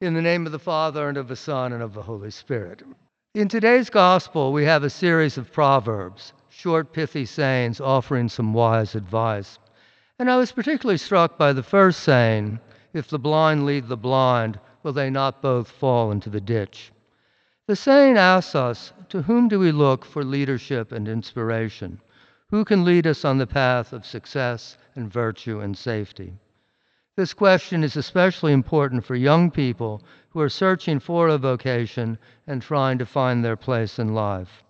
In the name of the Father, and of the Son, and of the Holy Spirit. In today's Gospel, we have a series of proverbs, short, pithy sayings offering some wise advice. And I was particularly struck by the first saying If the blind lead the blind, will they not both fall into the ditch? The saying asks us To whom do we look for leadership and inspiration? Who can lead us on the path of success and virtue and safety? This question is especially important for young people who are searching for a vocation and trying to find their place in life.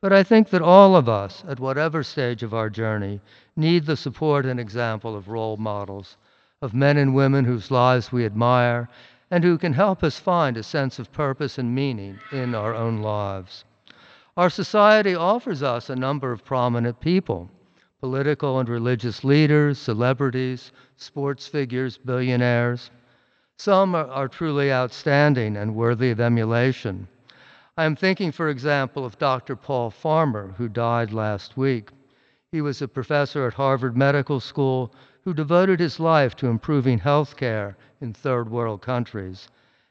But I think that all of us, at whatever stage of our journey, need the support and example of role models, of men and women whose lives we admire, and who can help us find a sense of purpose and meaning in our own lives. Our society offers us a number of prominent people political and religious leaders, celebrities, sports figures, billionaires. Some are, are, truly outstanding and worthy of emulation. I am thinking, for example, of Dr. Paul Farmer, who died last week. He was a professor at Harvard Medical School who devoted his life to improving health care in third world countries.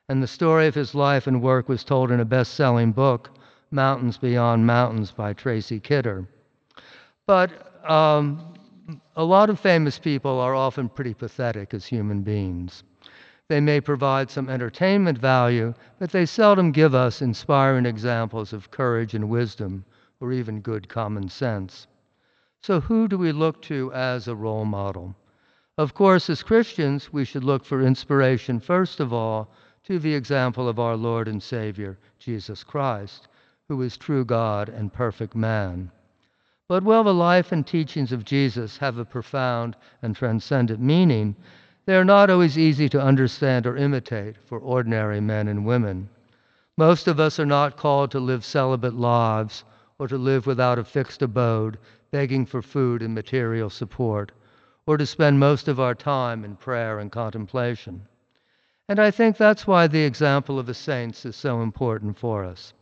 And the story of his life and work was told in a best selling book, Mountains Beyond Mountains by Tracy Kidder. But um, a lot of famous people are often pretty pathetic as human beings. They may provide some entertainment value, but they seldom give us inspiring examples of courage and wisdom, or even good common sense. So, who do we look to as a role model? Of course, as Christians, we should look for inspiration, first of all, to the example of our Lord and Savior, Jesus Christ, who is true God and perfect man. But while the life and teachings of Jesus have a profound and transcendent meaning, they are not always easy to understand or imitate for ordinary men and women. Most of us are not called to live celibate lives or to live without a fixed abode, begging for food and material support, or to spend most of our time in prayer and contemplation. And I think that's why the example of the saints is so important for us.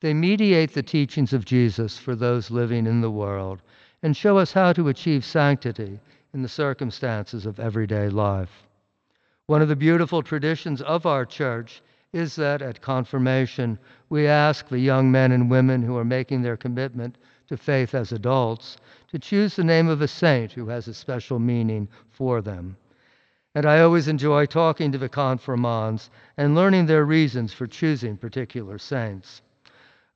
They mediate the teachings of Jesus for those living in the world and show us how to achieve sanctity in the circumstances of everyday life. One of the beautiful traditions of our church is that at confirmation, we ask the young men and women who are making their commitment to faith as adults to choose the name of a saint who has a special meaning for them. And I always enjoy talking to the confirmands and learning their reasons for choosing particular saints.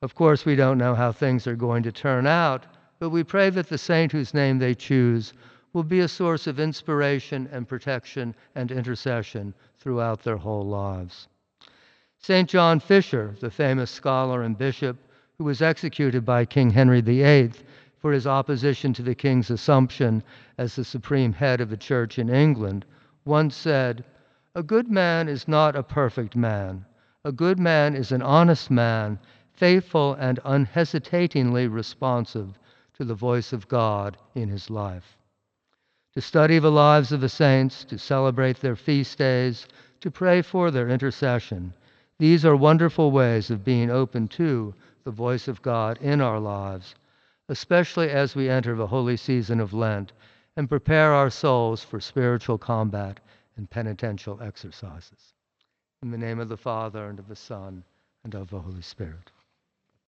Of course, we don't know how things are going to turn out, but we pray that the saint whose name they choose will be a source of inspiration and protection and intercession throughout their whole lives. St. John Fisher, the famous scholar and bishop who was executed by King Henry VIII for his opposition to the king's assumption as the supreme head of the church in England, once said, A good man is not a perfect man. A good man is an honest man faithful and unhesitatingly responsive to the voice of God in his life. To study the lives of the saints, to celebrate their feast days, to pray for their intercession, these are wonderful ways of being open to the voice of God in our lives, especially as we enter the holy season of Lent and prepare our souls for spiritual combat and penitential exercises. In the name of the Father, and of the Son, and of the Holy Spirit.